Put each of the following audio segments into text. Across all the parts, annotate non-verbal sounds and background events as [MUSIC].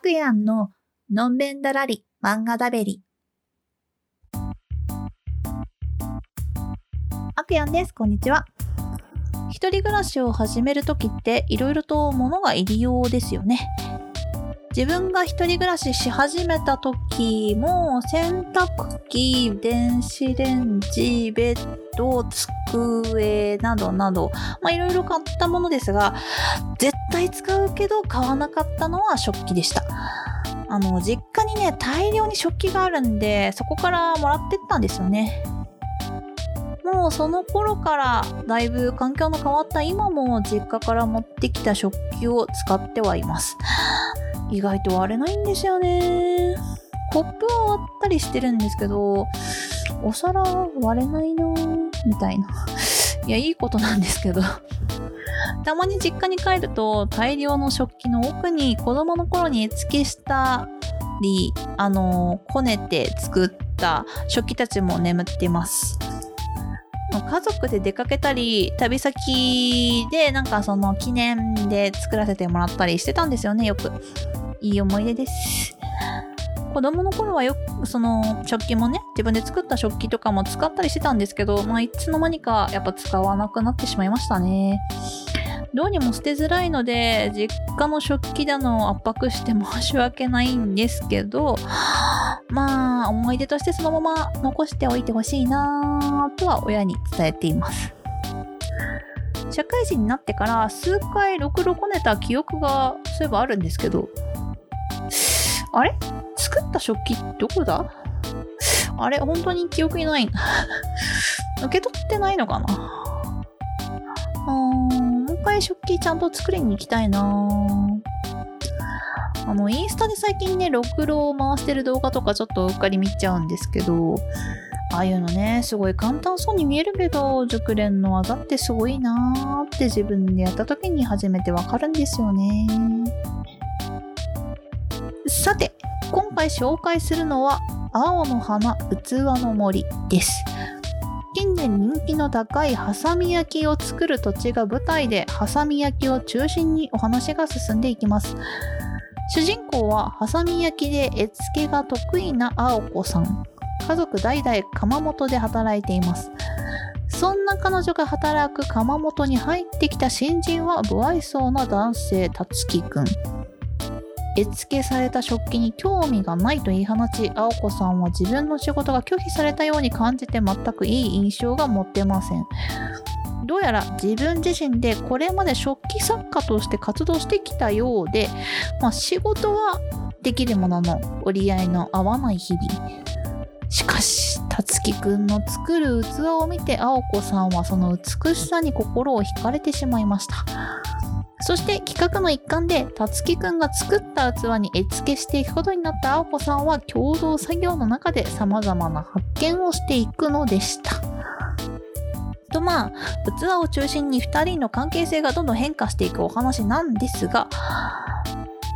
くやんののんべんだらり漫画だべり。あくやんです。こんにちは。一人暮らしを始めるときっていろいろと物が入りようですよね。自分が一人暮らしし始めた時も洗濯機、電子レンジ、ベッド、机などなど、まいろいろ買ったものですが、絶対使うけど買わなかったのは食器でした。あの、実家にね、大量に食器があるんで、そこからもらってったんですよね。もうその頃からだいぶ環境の変わった今も実家から持ってきた食器を使ってはいます。意外と割れないんですよね。コップは割ったりしてるんですけど、お皿割れないなみたいな。いや、いいことなんですけど。たまに実家に帰ると大量の食器の奥に子供の頃に絵付けしたり、あの、こねて作った食器たちも眠ってます。家族で出かけたり、旅先でなんかその記念で作らせてもらったりしてたんですよね、よく。いい思い出です。子供の頃はよく、その食器もね、自分で作った食器とかも使ったりしてたんですけど、まあいつの間にかやっぱ使わなくなってしまいましたね。どうにも捨てづらいので、実家の食器棚を圧迫して [LAUGHS] 申し訳ないんですけど、まあ、思い出としてそのまま残しておいてほしいなぁとは親に伝えています。社会人になってから数回ろくろこねた記憶がそういえばあるんですけど、あれ？作った食器どこだ？あれ本当に記憶にない。[LAUGHS] 受け取ってないのかな？あーもう一回食器ちゃんと作りに行きたいなあの、インスタで最近ね、ろくろを回してる動画とかちょっとうっかり見ちゃうんですけど、ああいうのね、すごい簡単そうに見えるけど、熟練の技ってすごいなーって自分でやった時に初めてわかるんですよね。さて、今回紹介するのは、青の花器の森です。近年人気の高いハサミ焼きを作る土地が舞台で、ハサミ焼きを中心にお話が進んでいきます。主人公はハサミ焼きで絵付けが得意な青子さん。家族代々窯元で働いています。そんな彼女が働く窯元に入ってきた新人は不愛想な男性、たつきくん。絵付けされた食器に興味がないと言い放ち、青子さんは自分の仕事が拒否されたように感じて全くいい印象が持ってません。どうやら自分自身でこれまで食器作家として活動してきたようで、まあ、仕事はできるものの折り合いの合わない日々。しかし、たつきくんの作る器を見て、青子さんはその美しさに心を惹かれてしまいました。そして企画の一環で、たつきくんが作った器に絵付けしていくことになった青子さんは共同作業の中で様々な発見をしていくのでした。とまあ、器を中心に2人の関係性がどんどん変化していくお話なんですが、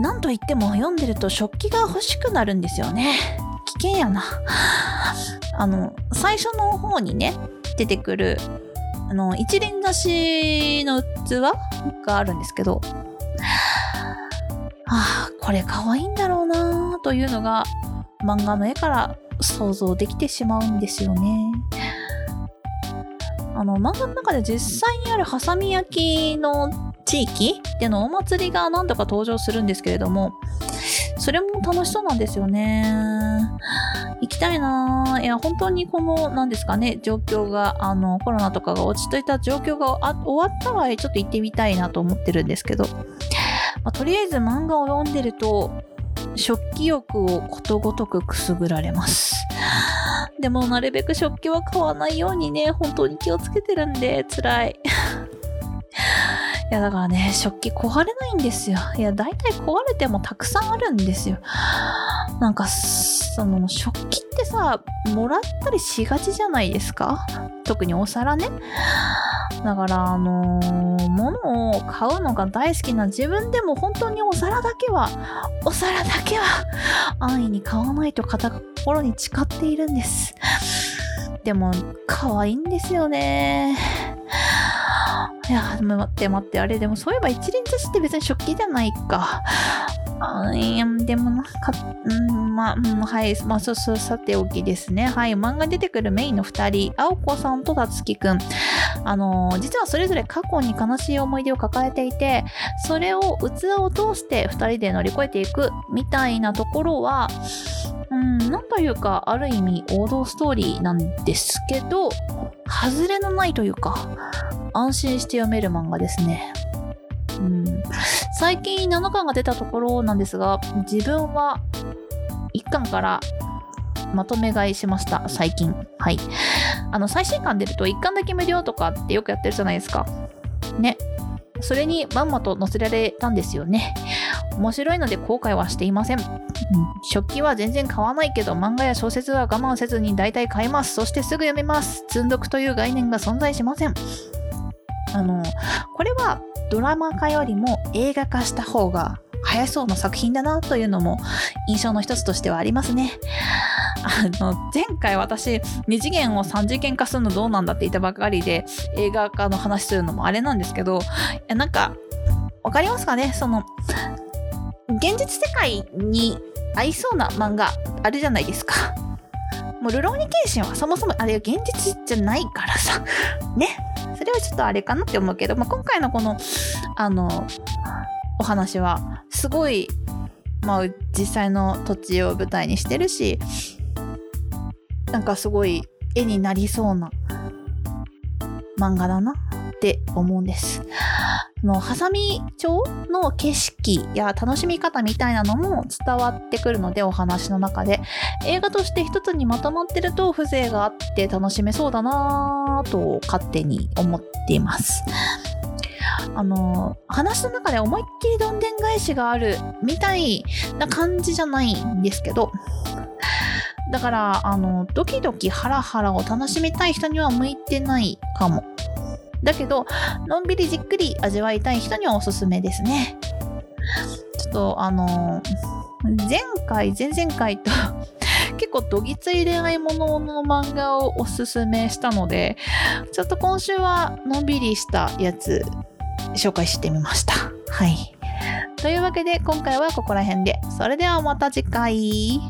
なんといっても読んでると食器が欲しくなるんですよね。危険やな。あの、最初の方にね、出てくる、あの、一輪挿しの器があるんですけど、ああ、これ可愛いんだろうなというのが漫画の絵から想像できてしまうんですよね。あの、漫画の中で実際にあるハサミ焼きの地域でのお祭りが何度か登場するんですけれども、それも楽しそうなんですよね。行きたいないや、本当にこの、何ですかね、状況が、あの、コロナとかが落ち着いた状況が終わったら、ちょっと行ってみたいなと思ってるんですけど、まあ、とりあえず漫画を読んでると、食器欲をことごとくくすぐられます。でも、なるべく食器は買わないようにね、本当に気をつけてるんで、辛い。いや、だからね、食器壊れないんですよ。いや、大体壊れてもたくさんあるんですよ。なんか、その、食器ってさ、もらったりしがちじゃないですか？特にお皿ね。だから、あのー、物を買うのが大好きな自分でも本当にお皿だけは、お皿だけは安易に買わないと肩心に誓っているんです。でも、可愛いんですよね。いや、待って待って、あれ、でもそういえば一輪挿しって別に食器じゃないか。あいやでもなんか、うん、まあ、うん、はい、まあ、そうそう、さておきですね。はい、漫画に出てくるメインの2人、青子さんとたつきくん。あの、実はそれぞれ過去に悲しい思い出を抱えていて、それを器を通して2人で乗り越えていくみたいなところは、うん、なんというか、ある意味王道ストーリーなんですけど、外れのないというか、安心して読める漫画ですね。うん、最近7巻が出たところなんですが、自分は1巻からまとめ買いしました、最近。はい。あの、最新巻出ると1巻だけ無料とかってよくやってるじゃないですか。ね。それにまんまと載せられたんですよね。面白いので後悔はしていません。うん、食器は全然買わないけど漫画や小説は我慢せずに大体買います。そしてすぐ読めます。積んどくという概念が存在しません。あの、これはドラマ化よりも映画化した方が早そうな作品だなというのも印象の一つとしてはありますね。あの、前回私、2次元を3次元化するのどうなんだって言ったばかりで、映画化の話するのもあれなんですけど、なんか、わかりますかね？その、現実世界に合いそうな漫画あるじゃないですか。もう、ルローニケンシンはそもそもあれは現実じゃないからさ。[LAUGHS] ね。それはちょっとあれかなって思うけど、まあ、今回のこの、あの、お話は、すごい、まあ、実際の土地を舞台にしてるし、なんかすごい絵になりそうな漫画だなって思うんです。のハサミ町の景色や楽しみ方みたいなのも伝わってくるのでお話の中で。映画として一つにまとまってると風情があって楽しめそうだなぁと勝手に思っています。あの話の中で思いっきりどんでん返しがあるみたいな感じじゃないんですけど。だからあのドキドキハラハラを楽しみたい人には向いてないかも。だけど、のんびりじっくり味わいたい人にはおすすめですね。ちょっと、あの前回、前々回と [LAUGHS] 結構どぎつい恋愛ものの漫画をおすすめしたので、ちょっと今週はのんびりしたやつ紹介してみました。はい。というわけで今回はここら辺で。それではまた次回。